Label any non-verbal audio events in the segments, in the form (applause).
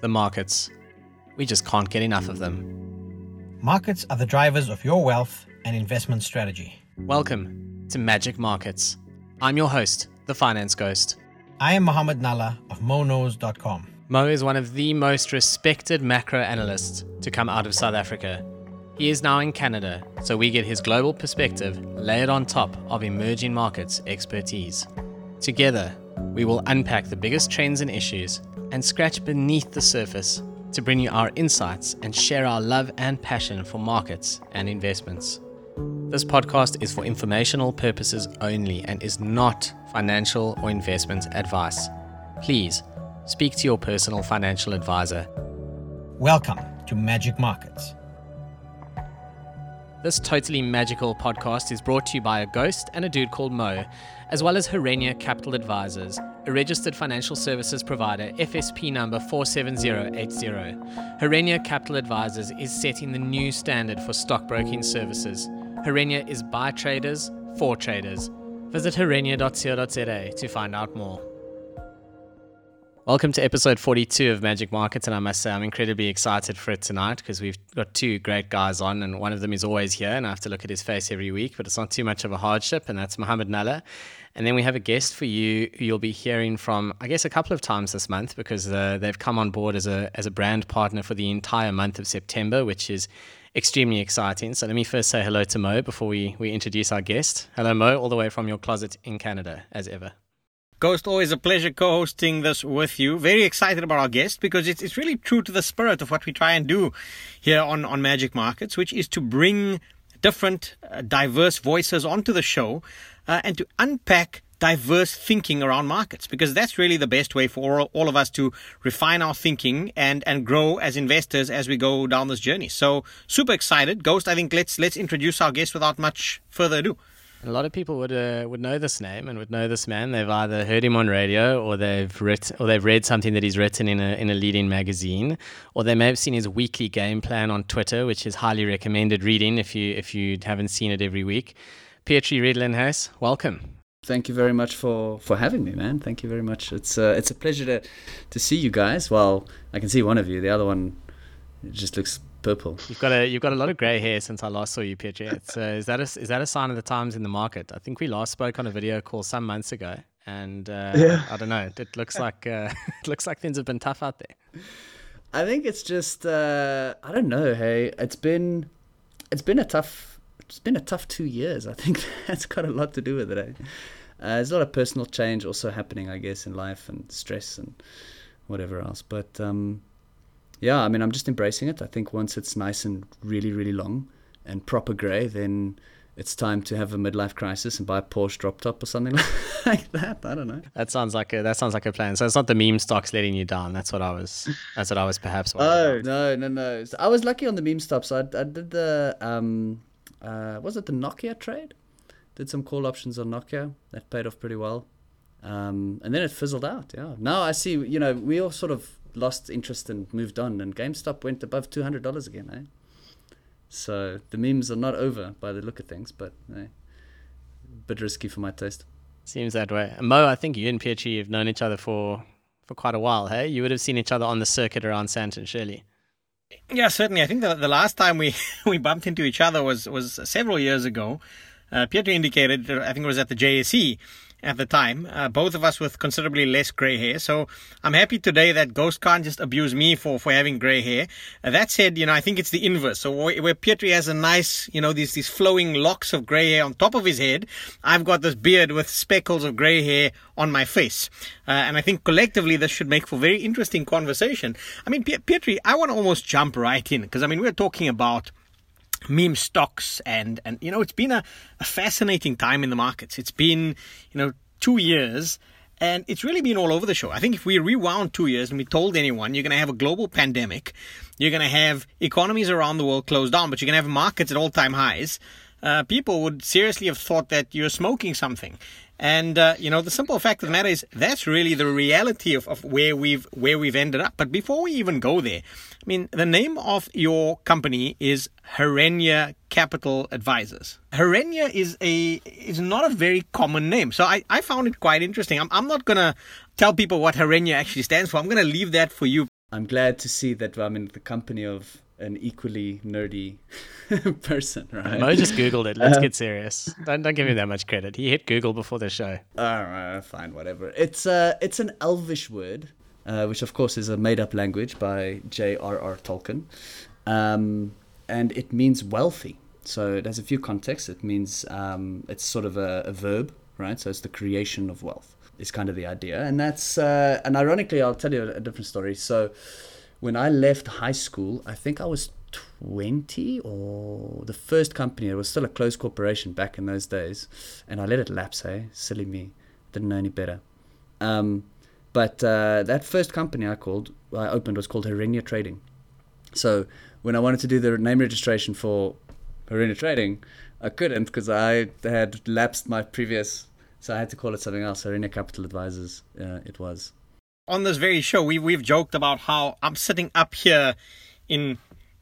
the markets. We just can't get enough of them. Markets are the drivers of your wealth and investment strategy. Welcome to Magic Markets. I'm your host, the Finance Ghost. I am Mohammed Nalla of monos.com. Mo is one of the most respected macro analysts to come out of South Africa. He is now in Canada, so we get his global perspective layered on top of emerging markets expertise. Together, we will unpack the biggest trends and issues and scratch beneath the surface to bring you our insights and share our love and passion for markets and investments. This podcast is for informational purposes only and is not financial or investment advice. Please speak to your personal financial advisor. Welcome to Magic Markets. This totally magical podcast is brought to you by a ghost and a dude called Mo, as well as Herenya Capital Advisors, a registered financial services provider, FSP number 47080. Herenya Capital Advisors is setting the new standard for stockbroking services. Herenya is by traders for traders. Visit herenya.co.za to find out more. Welcome to episode 42 of Magic Markets, and I must say I'm incredibly excited for it tonight because we've got two great guys on, and one of them is always here, and I have to look at his face every week, but it's not too much of a hardship, and that's Mohammed Nalla. And then we have a guest for you who you'll be hearing from, I guess, a couple of times this month because uh, they've come on board as a as a brand partner for the entire month of September, which is extremely exciting. So let me first say hello to Mo before we, we introduce our guest. Hello, Mo, all the way from your closet in Canada, as ever. Ghost, always a pleasure co-hosting this with you. Very excited about our guest because it's, it's really true to the spirit of what we try and do here on, on Magic Markets, which is to bring different, uh, diverse voices onto the show uh, and to unpack diverse thinking around markets because that's really the best way for all, all of us to refine our thinking and and grow as investors as we go down this journey. So super excited, Ghost. I think let's let's introduce our guest without much further ado. A lot of people would uh, would know this name and would know this man. They've either heard him on radio, or they've written, or they've read something that he's written in a in a leading magazine, or they may have seen his weekly game plan on Twitter, which is highly recommended reading if you if you haven't seen it every week. Petri Redelinghuys, welcome. Thank you very much for, for having me, man. Thank you very much. It's uh, it's a pleasure to to see you guys. Well, I can see one of you. The other one just looks purple. You've got a you've got a lot of grey hair since I last saw you, Petri. It's uh, is that a, is that a sign of the times in the market? I think we last spoke on a video call some months ago, and uh, yeah. I, I, don't know. It looks like uh, (laughs) it looks like things have been tough out there. I think it's just uh, I don't know. Hey, it's been it's been a tough it's been a tough two years. I think (laughs) that's got a lot to do with it. Eh? Uh, there's a lot of personal change also happening, I guess, in life and stress and whatever else. But um, yeah, I mean, I'm just embracing it. I think once it's nice and really, really long and proper grey, then it's time to have a midlife crisis and buy a Porsche drop top or something (laughs) like that. I don't know. That sounds like a that sounds like a plan. So it's not the meme stocks letting you down. That's what I was. That's what I was perhaps. Oh no no no! So I was lucky on the meme stocks. I, I did the um, uh, was it the Nokia trade? Did some call options on Nokia that paid off pretty well, um, and then it fizzled out. Yeah. Now I see. You know, we all sort of lost interest and moved on, and GameStop went above two hundred dollars again. Eh? So the memes are not over by the look of things, but eh, a bit risky for my taste. Seems that way. Mo, I think you and Petri have known each other for for quite a while. Hey, you would have seen each other on the circuit around Sandton, surely. Yeah, certainly. I think the, the last time we, (laughs) we bumped into each other was was several years ago. Uh, Petri indicated, I think it was at the JSE, at the time, uh, both of us with considerably less gray hair. So I'm happy today that Ghost can't just abuse me for, for having gray hair. Uh, that said, you know, I think it's the inverse. So where, Petri has a nice, you know, these, these flowing locks of gray hair on top of his head, I've got this beard with speckles of gray hair on my face. Uh, and I think collectively this should make for very interesting conversation. I mean, Petri, I want to almost jump right in because I mean, we're talking about meme stocks and and you know it's been a, a fascinating time in the markets it's been you know two years and it's really been all over the show. I think if we rewound two years and we told anyone you're going to have a global pandemic, you're going to have economies around the world closed down, but you're going to have markets at all time highs, uh, people would seriously have thought that you're smoking something. And uh, you know, the simple fact of the matter is that's really the reality of, of where we've where we've ended up. But before we even go there, I mean, the name of your company is Herenya Capital Advisors. Herenya is a is not a very common name, so I, I found it quite interesting. I'm I'm not gonna tell people what Herenya actually stands for. I'm gonna leave that for you. I'm glad to see that I'm in the company of an equally nerdy (laughs) person, right? Mo just Googled it. Let's get serious. Don't, don't give him that much credit. He hit Google before the show. All right, fine, whatever. It's uh, it's an Elvish word, uh, which of course is a made-up language by J.R.R. Tolkien, um, and it means wealthy. So it has a few contexts. It means um, it's sort of a, a verb, right? So it's the creation of wealth. Is kind of the idea, and that's uh, and ironically, I'll tell you a different story. So when I left high school, I think I was 20 or the first company. It was still a closed corporation back in those days. And I let it lapse, hey? Silly me. Didn't know any better. Um, but uh, that first company I called, I opened was called Herenya Trading. So when I wanted to do the name registration for Herenya Trading, I couldn't because I had lapsed my previous. So I had to call it something else. Herenya Capital Advisors, uh, it was. On this very show, we, we've joked about how I'm sitting up here in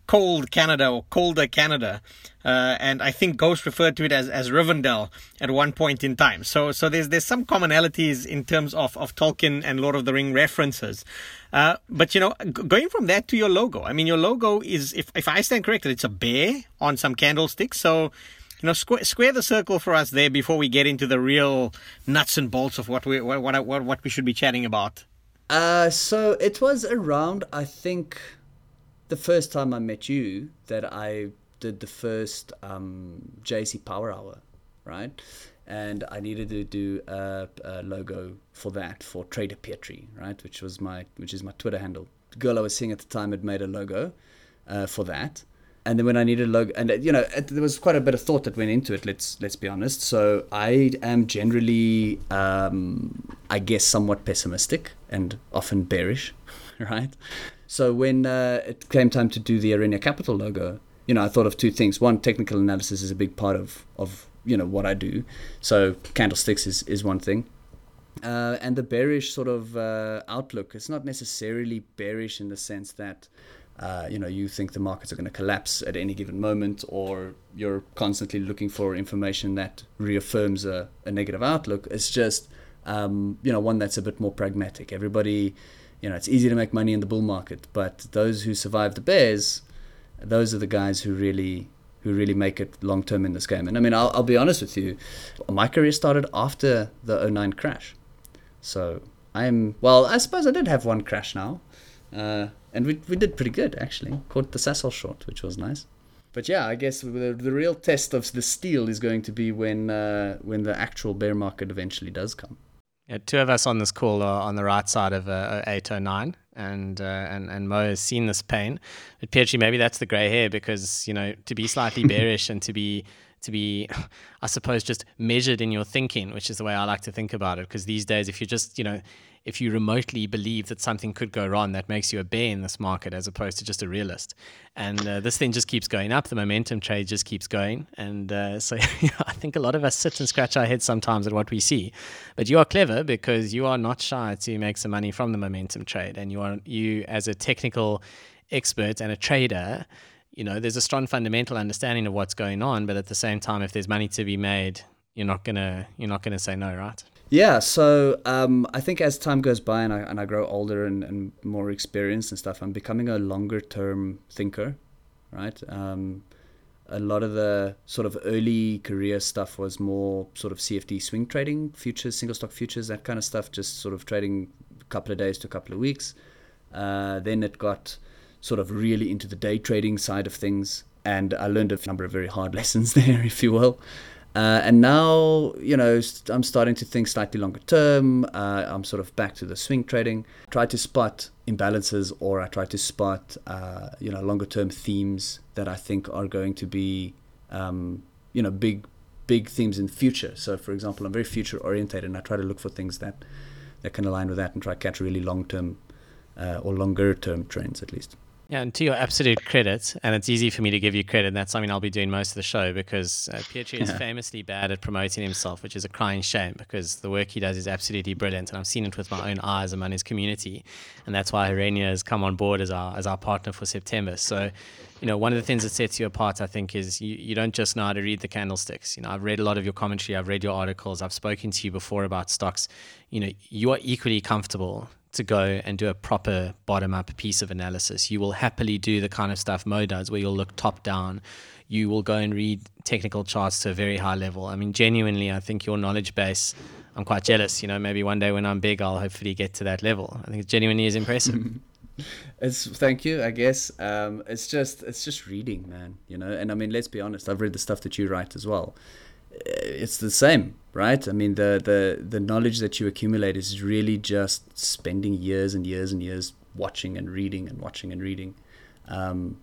cold Canada or colder Canada. Uh, and I think Ghost referred to it as, as Rivendell at one point in time. So, so there's, there's some commonalities in terms of, of Tolkien and Lord of the Ring references. Uh, but you know, g- going from that to your logo, I mean, your logo is, if, if I stand corrected, it's a bear on some candlesticks. So, you know, square, square the circle for us there before we get into the real nuts and bolts of what we, what, what, what, what we should be chatting about. Uh, so it was around, I think, the first time I met you that I did the first um, JSE Power Hour, right? And I needed to do a, a logo for that for Trader Petri, right? Which was my which is my Twitter handle. The girl I was seeing at the time had made a logo uh, for that. And then when I needed a logo, and you know, it, there was quite a bit of thought that went into it. Let's let's be honest. So I am generally, um, I guess, somewhat pessimistic and often bearish, (laughs) right? So when uh, it came time to do the Herenya Capital logo, you know, I thought of two things. One, technical analysis is a big part of of you know what I do. So candlesticks is is one thing. Uh, and the bearish sort of uh, outlook it's not necessarily bearish in the sense that uh, you know you think the markets are going to collapse at any given moment or you're constantly looking for information that reaffirms a, a negative outlook it's just um, you know one that's a bit more pragmatic everybody you know it's easy to make money in the bull market but those who survive the bears those are the guys who really who really make it long term in this game and i mean I'll, I'll be honest with you my career started after the 09 crash so I'm well. I suppose I did have one crash now, uh, and we we did pretty good actually. Caught the Sasol short, which was nice. But yeah, I guess the, the real test of the steel is going to be when uh, when the actual bear market eventually does come. Yeah, two of us on this call are on the right side of uh, 809, and uh, and and Mo has seen this pain. But Petri, maybe that's the grey hair because you know to be slightly (laughs) bearish and to be to be, (laughs) I suppose, just measured in your thinking, which is the way I like to think about it. Because these days, if you just you know if you remotely believe that something could go wrong, that makes you a bear in this market as opposed to just a realist. And uh, this thing just keeps going up. The momentum trade just keeps going. And uh, so (laughs) I think a lot of us sit and scratch our heads sometimes at what we see. But you are clever because you are not shy to make some money from the momentum trade. And you are you as a technical expert and a trader. You know, there's a strong fundamental understanding of what's going on, but at the same time, if there's money to be made, you're not gonna you're not gonna say no, right? Yeah, so um, I think as time goes by and I, and I grow older and, and more experienced and stuff, I'm becoming a longer term thinker, right? Um, a lot of the sort of early career stuff was more sort of CFD swing trading, futures, single stock futures, that kind of stuff, just sort of trading a couple of days to a couple of weeks. Uh, then it got sort of really into the day trading side of things, and I learned a number of very hard (laughs) lessons there, if you will. Uh, and now, you know, I'm starting to think slightly longer term. Uh, I'm sort of back to the swing trading. Try to spot imbalances, or I try to spot, uh, you know, longer term themes that I think are going to be, um, you know, big, big themes in future. So, for example, I'm very future orientated, and I try to look for things that that can align with that, and try to catch really long term uh, or longer term trends at least. Yeah, and to your absolute credit, and it's easy for me to give you credit, and that's something I'll be doing most of the show because uh, Petri is famously bad at promoting himself, which is a crying shame because the work he does is absolutely brilliant, and I've seen it with my own eyes among his community, and that's why Herenya has come on board as our as our partner for September. So, you know, one of the things that sets you apart, I think, is you, you don't just know how to read the candlesticks. You know, I've read a lot of your commentary, I've read your articles, I've spoken to you before about stocks. You know, you are equally comfortable to go and do a proper bottom up piece of analysis. You will happily do the kind of stuff Mo does, where you'll look top down. You will go and read technical charts to a very high level. I mean, genuinely, I think your knowledge base, I'm quite jealous. You know, maybe one day when I'm big, I'll hopefully get to that level. I think it genuinely is impressive. (laughs) it's thank you i guess um, it's just it's just reading man you know and i mean let's be honest i've read the stuff that you write as well it's the same right i mean the the the knowledge that you accumulate is really just spending years and years and years watching and reading and watching and reading um,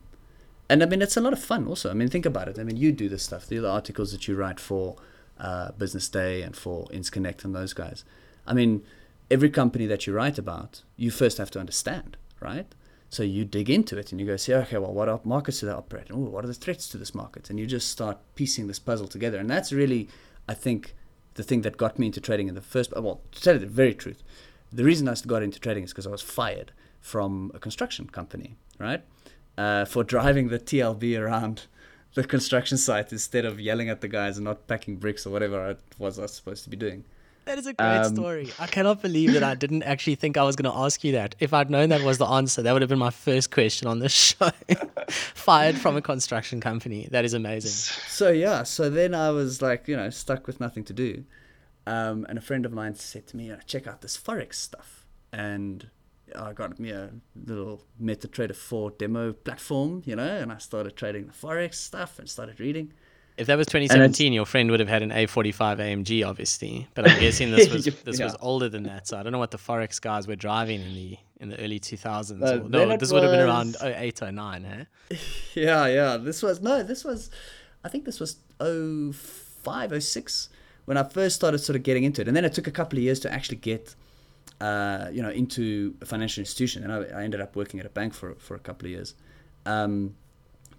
and i mean it's a lot of fun also i mean think about it i mean you do this stuff the articles that you write for uh, business day and for insconnect and those guys i mean every company that you write about you first have to understand right? So you dig into it and you go, see, okay, well, what markets do they operate? Ooh, what are the threats to this market? And you just start piecing this puzzle together. And that's really, I think, the thing that got me into trading in the first. Well, to tell you the very truth, the reason I got into trading is because I was fired from a construction company, right? Uh, for driving the TLB around the construction site instead of yelling at the guys and not packing bricks or whatever it was I was supposed to be doing. That is a great um, story. I cannot believe that I (laughs) didn't actually think I was going to ask you that. If I'd known that was the answer, that would have been my first question on this (laughs) show. Fired from a construction company. That is amazing. So, yeah. So then I was like, you know, stuck with nothing to do. Um, and a friend of mine said to me, check out this Forex stuff. And I got me a little MetaTrader 4 demo platform, you know, and I started trading the Forex stuff and started reading. If that was 2017, your friend would have had an A45 AMG, obviously. But I'm guessing this (laughs) was this yeah. was older than that. So I don't know what the forex guys were driving in the in the early 2000s. Uh, no, this was... would have been around 08, 09, eh? (laughs) Yeah, yeah. This was no, this was. I think this was 05, 06 when I first started sort of getting into it, and then it took a couple of years to actually get. Uh, you know, into a financial institution, and I, I, ended up working at a bank for for a couple of years. Um,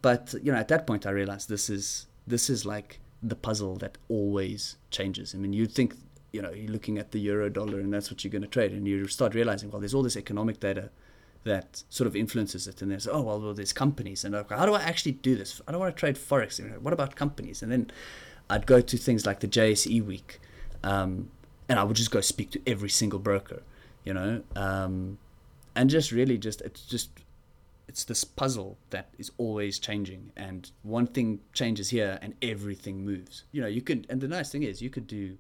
but you know, at that point, I realized this is this is like the puzzle that always changes. I mean, you'd think, you know, you're looking at the euro dollar and that's what you're going to trade, and you start realizing, well, there's all this economic data that sort of influences it. And there's, oh, well, well there's companies. And how do I actually do this? I don't want to trade Forex. What about companies? And then I'd go to things like the JSE week, um, and I would just go speak to every single broker, you know, um, and just really just, it's just it's this puzzle that is always changing and one thing changes here and everything moves. You know you could and the nice thing is you could do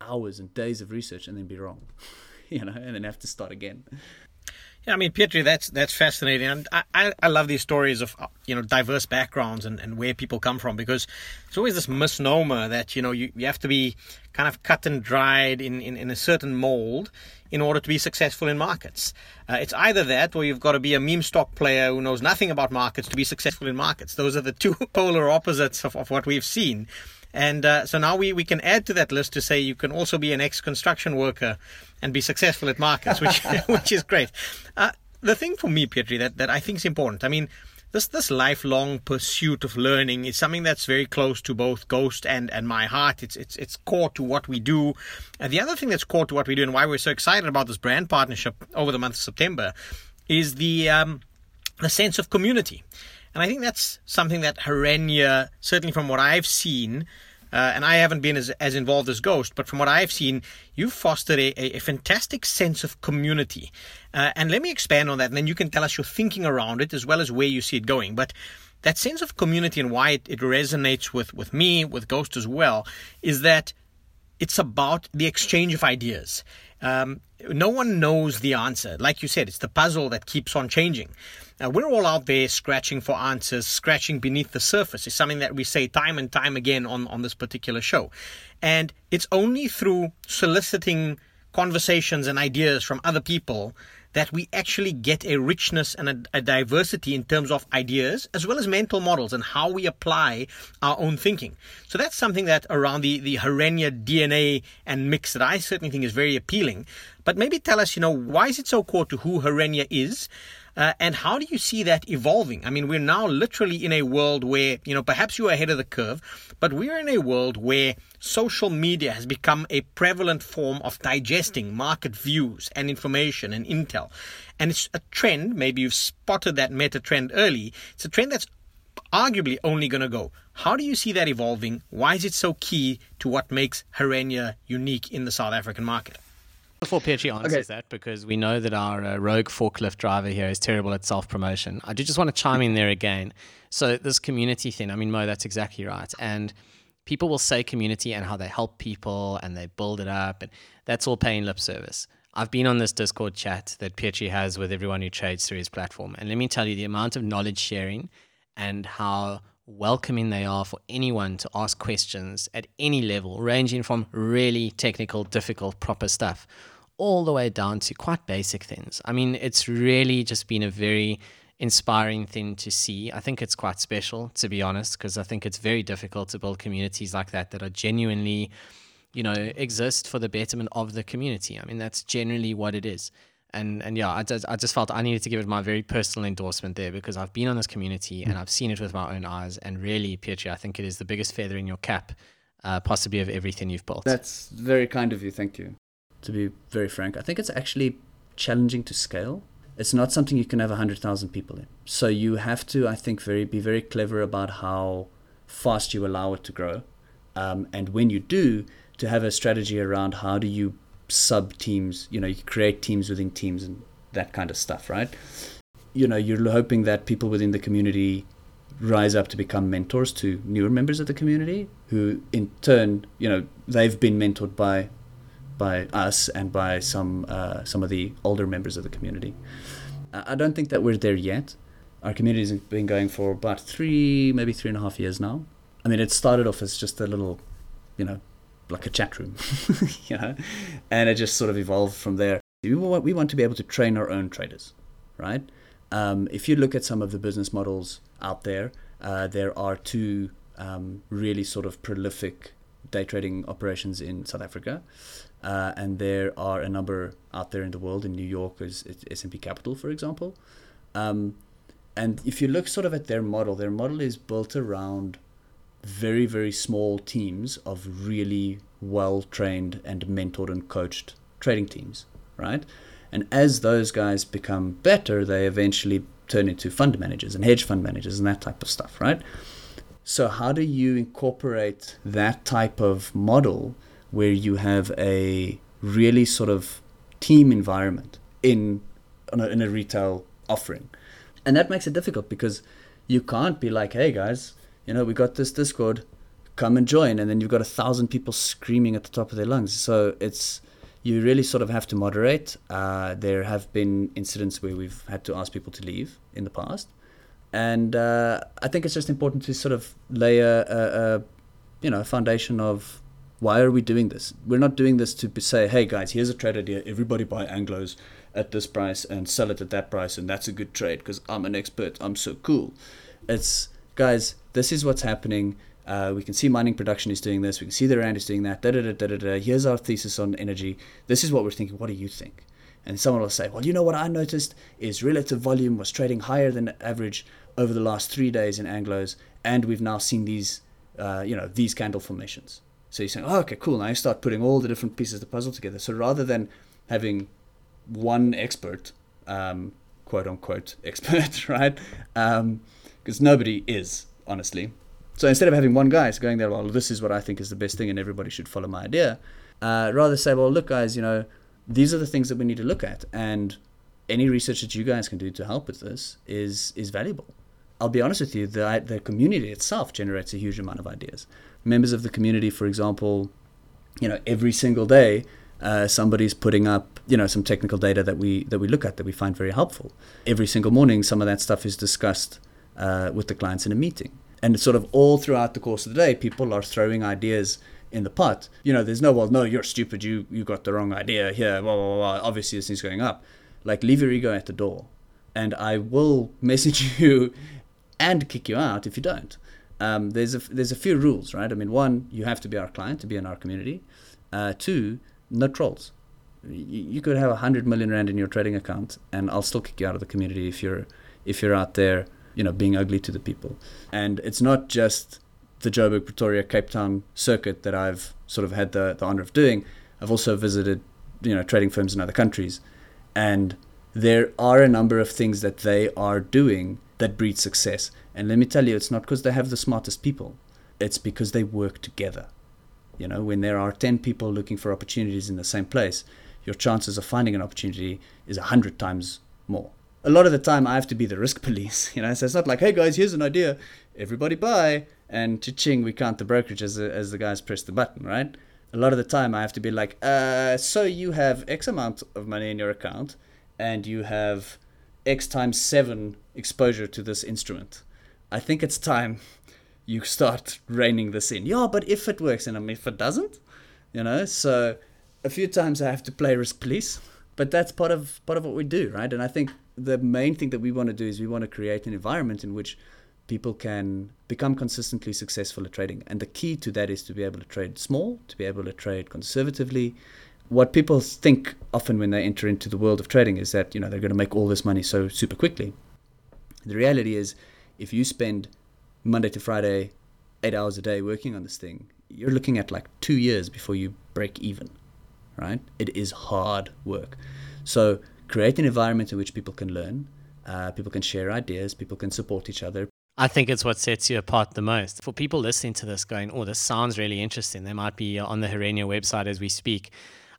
hours and days of research and then be wrong (laughs) you know and then have to start again yeah, I mean, Petri, that's that's fascinating, and I, I, love these stories of you know diverse backgrounds and, and where people come from because it's always this misnomer that you know you, you have to be kind of cut and dried in, in, in a certain mold in order to be successful in markets. Uh, it's either that or you've got to be a meme stock player who knows nothing about markets to be successful in markets. Those are the (laughs) two polar opposites of, of what we've seen. And uh, so now we, we can add to that list to say you can also be an ex construction worker and be successful at markets, which (laughs) (laughs) which is great. Uh, the thing for me, Petri, that, that I think is important. I mean, this this lifelong pursuit of learning is something that's very close to both Ghost and, and my heart. It's it's it's core to what we do. And the other thing that's core to what we do and why we're so excited about this brand partnership over the month of September is the um, the sense of community. And I think that's something that Herenya, certainly from what I've seen, uh, and I haven't been as, as involved as Ghost, but from what I've seen, you've fostered a, a, a fantastic sense of community. Uh, and let me expand on that, and then you can tell us your thinking around it as well as where you see it going. But that sense of community and why it, it resonates with, with me, with Ghost as well, is that it's about the exchange of ideas. Um, no one knows the answer. Like you said, it's the puzzle that keeps on changing. Now, we're all out there scratching for answers, scratching beneath the surface. It's something that we say time and time again on, on this particular show. And it's only through soliciting conversations and ideas from other people that we actually get a richness and a, a, diversity in terms of ideas as well as mental models and how we apply our own thinking. So that's something that around the, the Herenya DNA and mix that I certainly think is very appealing. But maybe tell us, you know, why is it so core to who Herenya is? Uh, and how do you see that evolving? I mean, we're now literally in a world where, you know, perhaps you're ahead of the curve, but we're in a world where social media has become a prevalent form of digesting market views and information and intel. And it's a trend, maybe you've spotted that meta trend early. It's a trend that's arguably only going to go. How do you see that evolving? Why is it so key to what makes Herenya unique in the South African market? Before Petri answers Okay. that, because we know that our uh, rogue forklift driver here is terrible at self promotion, I do just want to chime in there again. So, this community thing, I mean, Mo, that's exactly right. And people will say community and how they help people and they build it up, and that's all paying lip service. I've been on this Discord chat that Petri has with everyone who trades through his platform. And let me tell you, the amount of knowledge sharing and how welcoming they are for anyone to ask questions at any level, ranging from really technical, difficult, proper stuff, all the way down to quite basic things. I mean, it's really just been a very inspiring thing to see. I think it's quite special, to be honest, because I think it's very difficult to build communities like that that are genuinely, you know, exist for the betterment of the community. I mean, that's generally what it is and and yeah, I just I just felt I needed to give it my very personal endorsement there because I've been on this community and I've seen it with my own eyes. And really, Petri, I think it is the biggest feather in your cap, uh, possibly of everything you've built. That's very kind of you. Thank you. To be very frank, I think it's actually challenging to scale. It's not something you can have 100,000 people in. So you have to, I think, very be very clever about how fast you allow it to grow. Um, and when you do, to have a strategy around how do you sub teams, you know, you create teams within teams and that kind of stuff, right? You know, you're hoping that people within the community rise up to become mentors to newer members of the community who in turn, you know, they've been mentored by by us and by some uh, some of the older members of the community. I don't think that we're there yet. Our community has been going for about three, maybe three and a half years now. I mean, it started off as just a little, you know, like a chat room, (laughs) you know, and it just sort of evolved from there. We want, we want to be able to train our own traders, right? Um, if you look at some of the business models out there, uh, there are two um, really sort of prolific day trading operations in South Africa, uh, and there are a number out there in the world. In New York, is SMB Capital, for example. Um, and if you look sort of at their model, their model is built around very very small teams of really well trained and mentored and coached trading teams, right? And as those guys become better, they eventually turn into fund managers and hedge fund managers and that type of stuff, right? So how do you incorporate that type of model where you have a really sort of team environment in on a, in a retail offering? And that makes it difficult because you can't be like, "Hey guys, you know, we got this Discord, come and join," and then you've got a thousand people screaming at the top of their lungs. So it's you really sort of have to moderate. Uh, there have been incidents where we've had to ask people to leave in the past, and uh, I think it's just important to sort of lay a, a, a you know a foundation of why are we doing this? We're not doing this to say, hey guys, here's a trade idea. Everybody buy Anglos at this price and sell it at that price, and that's a good trade because I'm an expert. I'm so cool. It's guys, this is what's happening. Uh, we can see mining production is doing this. We can see the rand is doing that. Da, da, da, da, da, da. Here's our thesis on energy. This is what we're thinking. What do you think? And someone will say, well, you know what I noticed is relative volume was trading higher than average over the last three days in Anglos, and we've now seen these, uh, you know, these candle formations. So you're saying, oh, okay, cool. Now you start putting all the different pieces of the puzzle together. So rather than having one expert, um, quote unquote (laughs) expert, right? Because nobody is, honestly. So instead of having one guy going there, well, this is what I think is the best thing and everybody should follow my idea, uh, rather say, well, look, guys, you know, these are the things that we need to look at. And any research that you guys can do to help with this is is valuable. I'll be honest with you, the, the community itself generates a huge amount of ideas. Members of the community, for example, you know, every single day, uh, somebody's putting up, you know, some technical data that we that we look at that we find very helpful. Every single morning, some of that stuff is discussed uh, with the clients in a meeting, and sort of all throughout the course of the day, people are throwing ideas in the pot. You know, there's no, well, no, you're stupid. You you got the wrong idea here. Blah, blah, blah. Obviously, this thing's going up. Like, leave your ego at the door, and I will (laughs) message you and kick you out if you don't. Um, there's a there's a few rules, right? I mean, one, you have to be our client to be in our community. Uh, two, no trolls. You, you could have a hundred million rand in your trading account, and I'll still kick you out of the community if you're if you're out there, you know, being ugly to the people. And it's not just the Joburg, Pretoria, Cape Town circuit that I've sort of had the, the honor of doing. I've also visited, you know, trading firms in other countries, and there are a number of things that they are doing that breeds success. And let me tell you, it's not because they have the smartest people; it's because they work together. You know, when there are ten people looking for opportunities in the same place, your chances of finding an opportunity is a hundred times more. A lot of the time, I have to be the risk (laughs) police, you know. So it's not like, hey guys, here's an idea, everybody buy, and cha-ching, we count the brokerage as, the, as the guys press the button, right? A lot of the time, I have to be like, uh, so you have X amount of money in your account, and you have X times seven exposure to this instrument. I think it's time you start reining this in. Yeah, but if it works and I mean, if it doesn't, you know, so a few times I have to play risk police, but that's part of part of what we do, right? And I think the main thing that we want to do is we want to create an environment in which people can become consistently successful at trading. And the key to that is to be able to trade small, to be able to trade conservatively. What people think often when they enter into the world of trading is that, you know, they're going to make all this money so super quickly. The reality is if you spend Monday to Friday 8 hours a day working on this thing, you're looking at like 2 years before you break even right? It is hard work. So create an environment in which people can learn, uh, people can share ideas, people can support each other. I think it's what sets you apart the most. For people listening to this going, oh, this sounds really interesting, they might be on the Herenya website as we speak.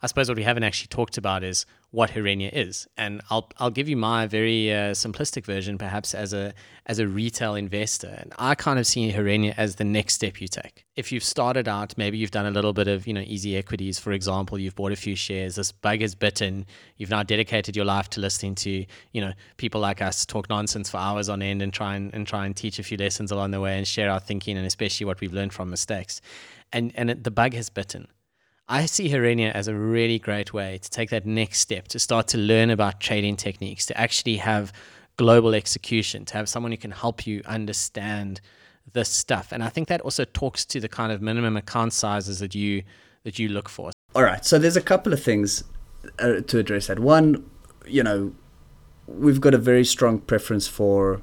I suppose what we haven't actually talked about is what Herenya is, and I'll I'll give you my very uh, simplistic version, perhaps as a as a retail investor. And I kind of see Herenya as the next step you take. If you've started out, maybe you've done a little bit of you know easy equities, for example, you've bought a few shares. This bug has bitten. You've now dedicated your life to listening to you know people like us talk nonsense for hours on end and try and, and try and teach a few lessons along the way and share our thinking and especially what we've learned from mistakes. And and it, the bug has bitten I see Herenya as a really great way to take that next step, to start to learn about trading techniques, to actually have global execution, to have someone who can help you understand this stuff. And I think that also talks to the kind of minimum account sizes that you that you look for. All right, so there's a couple of things uh, to address that. One, you know, we've got a very strong preference for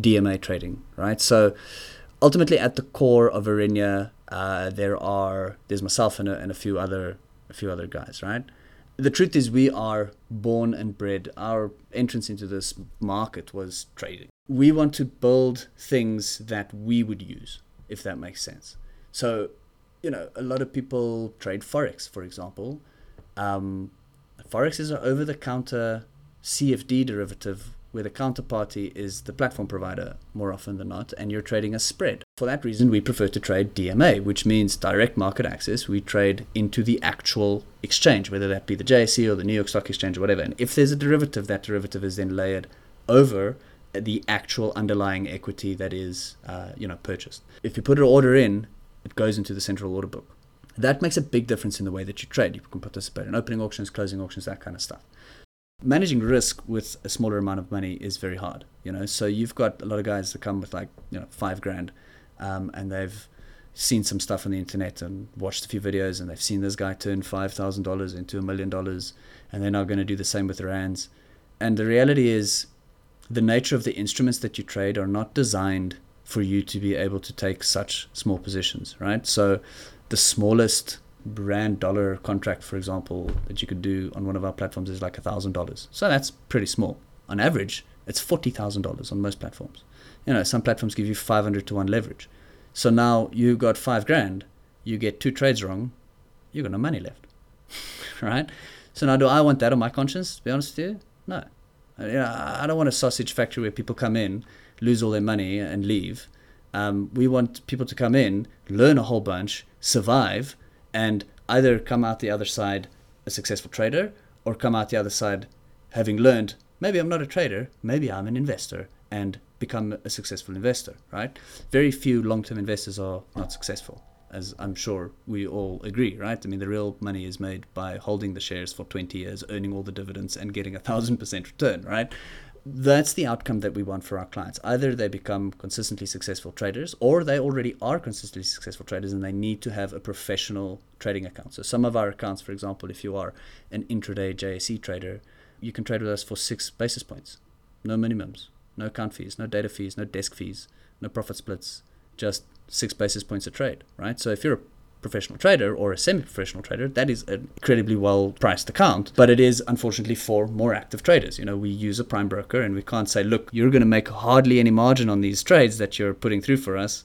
DMA trading, right? So ultimately, at the core of Herenya uh, there are there's myself and a, and a few other a few other guys, right? The truth is, we are born and bred. Our entrance into this market was trading. We want to build things that we would use, if that makes sense. So, you know, a lot of people trade forex, for example. Um, forex is an over-the-counter CFD derivative where the counterparty is the platform provider more often than not, and you're trading a spread. For that reason, we prefer to trade DMA, which means direct market access. We trade into the actual exchange, whether that be the JSE or the New York Stock Exchange or whatever. And if there's a derivative, that derivative is then layered over the actual underlying equity that is, uh, you know, purchased. If you put an order in, it goes into the central order book. That makes a big difference in the way that you trade. You can participate in opening auctions, closing auctions, that kind of stuff managing risk with a smaller amount of money is very hard. You know, so you've got a lot of guys that come with like you know five grand, um, and they've seen some stuff on the internet and watched a few videos, and they've seen this guy turn five thousand dollars into a million dollars, and they're now going to do the same with their hands. And the reality is, the nature of the instruments that you trade are not designed for you to be able to take such small positions, right? So, the smallest rand dollar contract, for example, that you could do on one of our platforms is like a thousand dollars. So that's pretty small. On average, it's forty thousand dollars on most platforms. You know, some platforms give you five hundred to one leverage. So now you got five grand, you get two trades wrong, you've got no money left, (laughs) right? So now, do I want that on my conscience? To be honest with you, no. You know, I don't want a sausage factory where people come in, lose all their money, and leave. Um, we want people to come in, learn a whole bunch, survive, and either come out the other side a successful trader or come out the other side having learned maybe I'm not a trader, maybe I'm an investor and become a successful investor, right? Very few long term investors are not successful, as I'm sure we all agree, right? I mean, the real money is made by holding the shares for 20 years, earning all the dividends, and getting a thousand percent return, right? that's the outcome that we want for our clients. Either they become consistently successful traders or they already are consistently successful traders and they need to have a professional trading account. So, some of our accounts, for example, if you are an intraday JSE trader, you can trade with us for six basis points. No minimums, no account fees, no data fees, no desk fees, no profit splits, just six basis points a trade, right? So, if you're a professional trader or a semi-professional trader, that is an incredibly well-priced account. But it is unfortunately for more active traders. You know, we use a prime broker, and we can't say, look, you're going to make hardly any margin on these trades that you're putting through for us.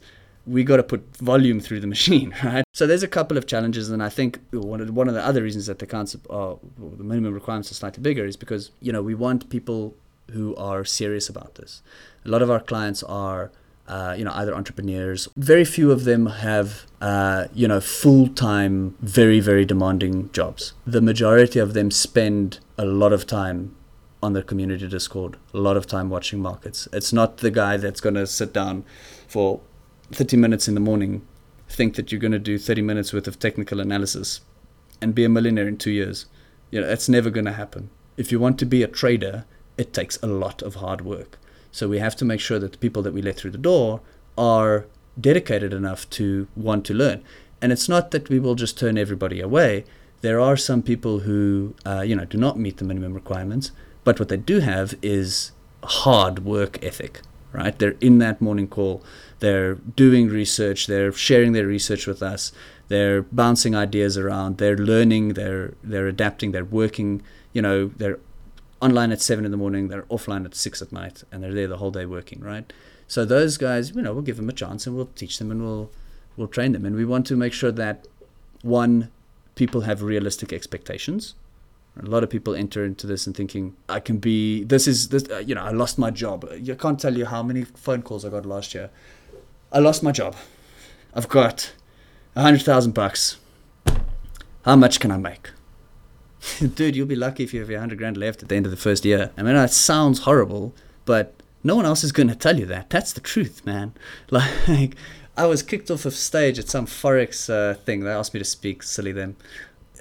We got to put volume through the machine, (laughs) right? So there's a couple of challenges, and I think one of the, the other reasons that the concept, uh, the minimum requirements are slightly bigger is because you know we want people who are serious about this. A lot of our clients are. Uh, you know, either entrepreneurs. Very few of them have, uh, you know, full-time, very, very demanding jobs. The majority of them spend a lot of time on their community Discord, a lot of time watching markets. It's not the guy that's going to sit down for 30 minutes in the morning, think that you're going to do 30 minutes worth of technical analysis and be a millionaire in two years. You know, that's never going to happen. If you want to be a trader, it takes a lot of hard work. So we have to make sure that the people that we let through the door are dedicated enough to want to learn. And it's not that we will just turn everybody away. There are some people who, uh, you know, do not meet the minimum requirements, but what they do have is hard work ethic, right? They're in that morning call, they're doing research, they're sharing their research with us, they're bouncing ideas around, they're learning, they're they're adapting, they're working, you know, they're online at seven in the morning, they're offline at six at night, and they're there the whole day working, right? So those guys, you know, we'll give them a chance and we'll teach them and we'll we'll train them, and we want to make sure that one, people have realistic expectations, a lot of people enter into this and thinking, I can be, this is, this, uh, you know, I lost my job. I can't tell you how many phone calls I got last year. I lost my job. I've got a hundred thousand bucks. How much can I make? (laughs) Dude, you'll be lucky if you have a hundred grand left at the end of the first year. I mean, that sounds horrible, but no one else is going to tell you that. That's the truth, man. (laughs) Like, I was kicked off of stage at some forex uh, thing. They asked me to speak. Silly them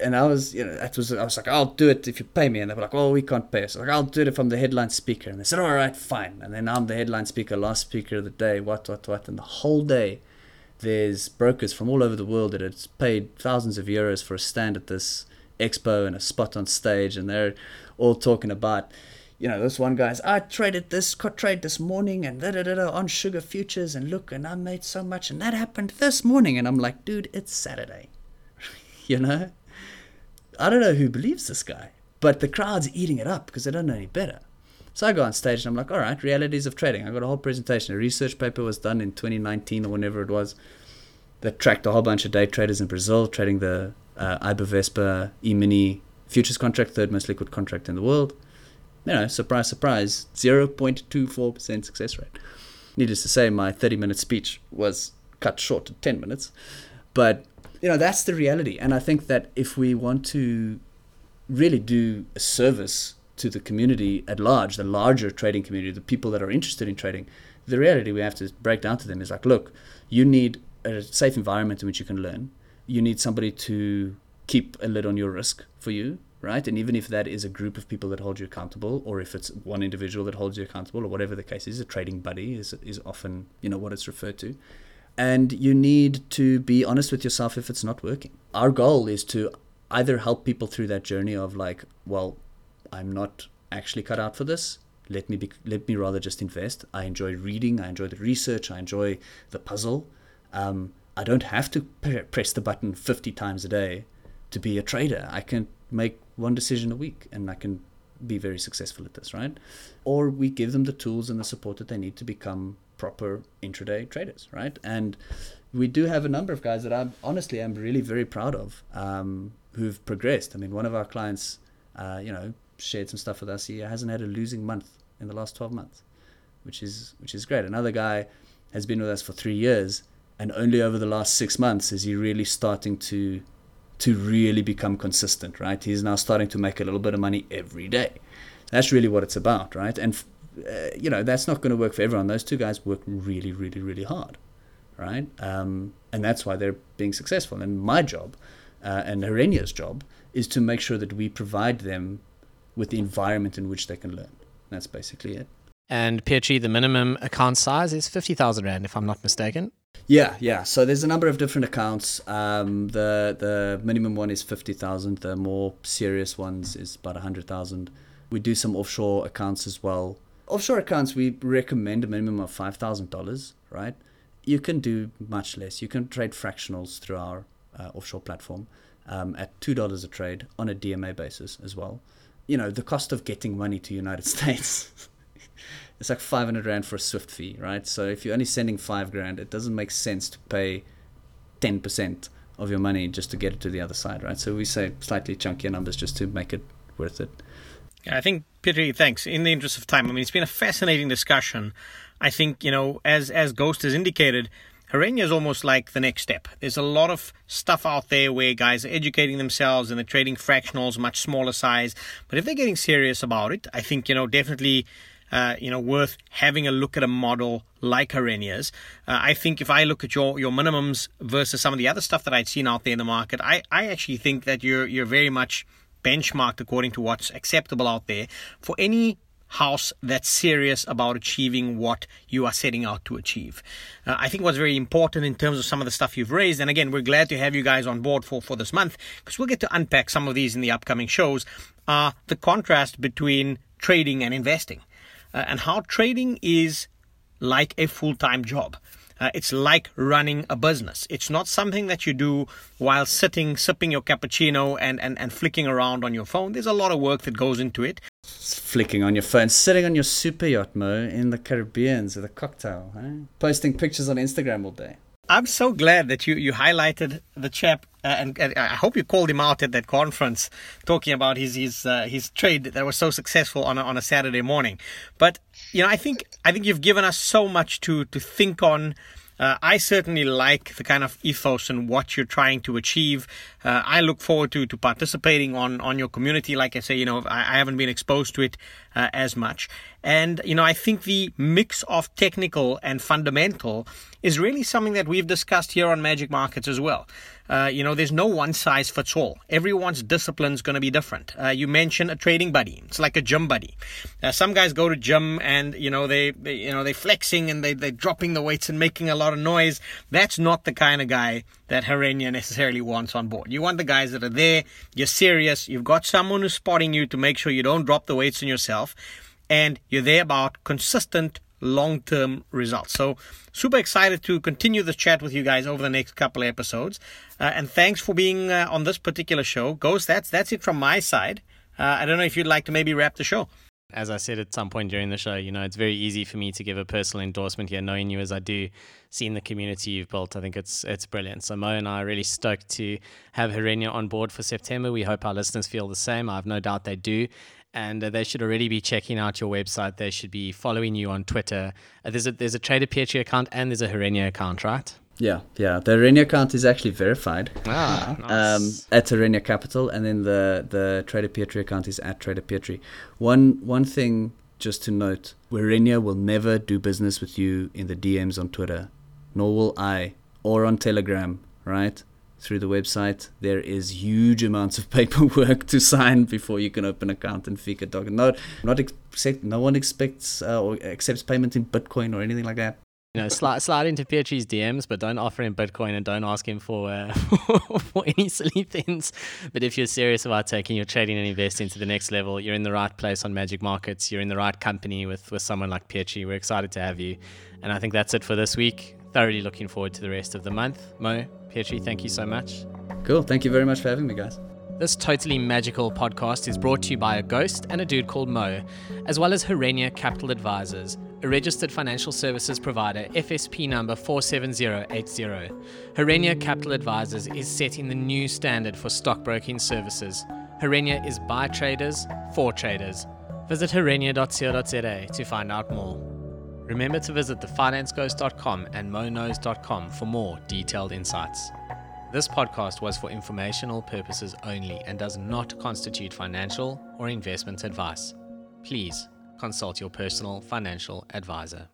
and I was, you know, was, I was like, I'll do it if you pay me. And they were like, oh, we can't pay us. Like, I'll do it if I'm the headline speaker. And they said, all right, fine. And then I'm the headline speaker, last speaker of the day, what, what, what. And the whole day, there's brokers from all over the world that had paid thousands of euros for a stand at this expo and a spot on stage. And they're all talking about, you know, this one guy's, I traded this trade this morning and da da da da on sugar futures. And look, and I made so much. And that happened this morning. And I'm like, dude, it's Saturday. (laughs) you know? I don't know who believes this guy, but the crowd's eating it up because they don't know any better. So I go on stage and I'm like, all right, realities of trading. I got a whole presentation. A research paper was done in 2019 or whenever it was that tracked a whole bunch of day traders in Brazil trading the uh, Ibovespa E-mini futures contract, third most liquid contract in the world. You know, surprise, surprise, 0.24% success rate. Needless to say, my 30 minute speech was cut short to 10 minutes. But you know that's the reality. And i think that if we want to really do a service to the community at large the larger trading community the people that are interested in trading the reality we have to break down to them is like look you need a safe environment in which you can learn. You need somebody to keep a lid on your risk for you right? And even if that is a group of people that hold you accountable or if it's one individual that holds you accountable or whatever the case is a trading buddy is, is often you know what it's referred to and you need to be honest with yourself if it's not working. Our goal is to either help people through that journey of like, well, I'm not actually cut out for this. Let me be, let me rather just invest. I enjoy reading. I enjoy the research. I enjoy the puzzle. Um, I don't have to press the button 50 times a day to be a trader. I can make one decision a week and I can be very successful at this, right? Or we give them the tools and the support that they need to become proper intraday traders, right? And we do have a number of guys that I'm honestly I'm really very proud of um, who've progressed. I mean, one of our clients, uh, you know, shared some stuff with us. He hasn't had a losing month in the last 12 months, which is which is great. Another guy has been with us for three years, and only over the last six months is he really starting to to really become consistent. Right? He's now starting to make a little bit of money every day. That's really what it's about, right? And uh, you know, that's not going to work for everyone. Those two guys work really, really, really hard, right? Um, and that's why they're being successful. And my job uh, and Herenya's job is to make sure that we provide them with the environment in which they can learn. That's basically it. And Petri, the minimum account size is 50,000 Rand, if I'm not mistaken. Yeah, yeah. So there's a number of different accounts. Um, the the minimum one is 50,000. The more serious ones is about 100,000. We do some offshore accounts as well offshore accounts, we recommend a minimum of $5,000, right? You can do much less. You can trade fractionals through our uh, offshore platform um, at $2 a trade on a DMA basis as well. You know, the cost of getting money to United (laughs) States it's like 500 rand for a Swift fee, right? So if you're only sending five grand, it doesn't make sense to pay 10% of your money just to get it to the other side, right? So we say slightly chunkier numbers just to make it worth it. I think, Peter, thanks. In the interest of time, I mean, it's been a fascinating discussion. I think, you know, as, as Ghost has indicated, Herenya is almost like the next step. There's a lot of stuff out there where guys are educating themselves and they're trading fractionals, much smaller size. But if they're getting serious about it, I think, you know, definitely uh, you know, worth having a look at a model like Herenya's. Uh, I think if I look at your, your minimums versus some of the other stuff that I'd seen out there in the market, I, I actually think that you're you're very much benchmarked according to what's acceptable out there for any house that's serious about achieving what you are setting out to achieve. Uh, I think what's very important in terms of some of the stuff you've raised, and again, we're glad to have you guys on board for, for this month because we'll get to unpack some of these in the upcoming shows, are the contrast between trading and investing uh, and how trading is like a full time job. Uh, it's like running a business. It's not something that you do while sitting, sipping your cappuccino and, and, and flicking around on your phone. There's a lot of work that goes into it. flicking on your phone, sitting on your super yacht, Mo, in the Caribbean with a cocktail, eh? posting pictures on Instagram all day. I'm so glad that you, you highlighted the chap, uh, and, and, I hope you called him out at that conference, talking about his his uh, his trade that was so successful on a, on a Saturday morning. But you know, I think I think you've given us so much to to think on uh, I certainly like the kind of ethos and what you're trying to achieve. Uh, I look forward to, to participating on, on your community. Like I say, you know, I, I haven't been exposed to it uh, as much. And, you know, I think the mix of technical and fundamental is really something that we've discussed here on Magic Markets as well. Uh, you know, there's no one size fits all. Everyone's discipline is going to be different. Uh, you mentioned a trading buddy. It's like a gym buddy. Uh, some guys go to gym and, you know, they, they, you know, they're flexing and they, they're dropping the weights and making a lot of noise. That's not the kind of guy that Herenya necessarily wants on board. You want the guys that are there. You're serious. You've got someone who's spotting you to make sure you don't drop the weights on yourself. And you're there about consistent long term results. So, super excited to continue this chat with you guys over the next couple of episodes. Uh, and thanks for being uh, on this particular show. Ghost, that's, that's it from my side. Uh, I don't know if you'd like to maybe wrap the show. As I said at some point during the show, you know, it's very easy for me to give a personal endorsement here, knowing you as I do, seeing the community you've built. I think it's it's brilliant. So Mo and I are really stoked to have Herenya on board for September. We hope our listeners feel the same. I have no doubt they do and uh, they should already be checking out your website. They should be following you on Twitter. Uh, there's a there's a Trader Petri account and there's a Herenya account, right? Yeah, yeah. The Herenya account is actually verified. Ah, um, nice. um, at Herenya Capital, and then the the Trader Petri account is at Trader Petri. One one thing just to note: Herenya will never do business with you in the DMs on Twitter, nor will I, or on Telegram. Right? through the website. There is huge amounts of (laughs) paperwork to sign before you can open an account and FICA docs. No, not accept, no one expects uh, or accepts payment in Bitcoin or anything like that. You know, slide, slide into Petri's DMs, but don't offer him Bitcoin and don't ask him for uh, (laughs) for any silly things. But if you're serious about taking your trading and investing to the next level, you're in the right place on Magic Markets. You're in the right company with, with someone like Petri. We're excited to have you. And I think that's it for this week. Thoroughly looking forward to the rest of the month. Mo, Petri, thank you so much. Cool. Thank you very much for having me, guys. This totally magical podcast is brought to you by a ghost and a dude called Mo, as well as Herenya Capital Advisors, registered financial services provider, FSP number 47080. Herenya Capital Advisors is setting the new standard for stockbroking services. Herenya is by traders for traders. Visit herenya.co.za to find out more. Remember to visit thefinanceghost.com and monos.com for more detailed insights. This podcast was for informational purposes only and does not constitute financial or investment advice. Please consult your personal financial advisor.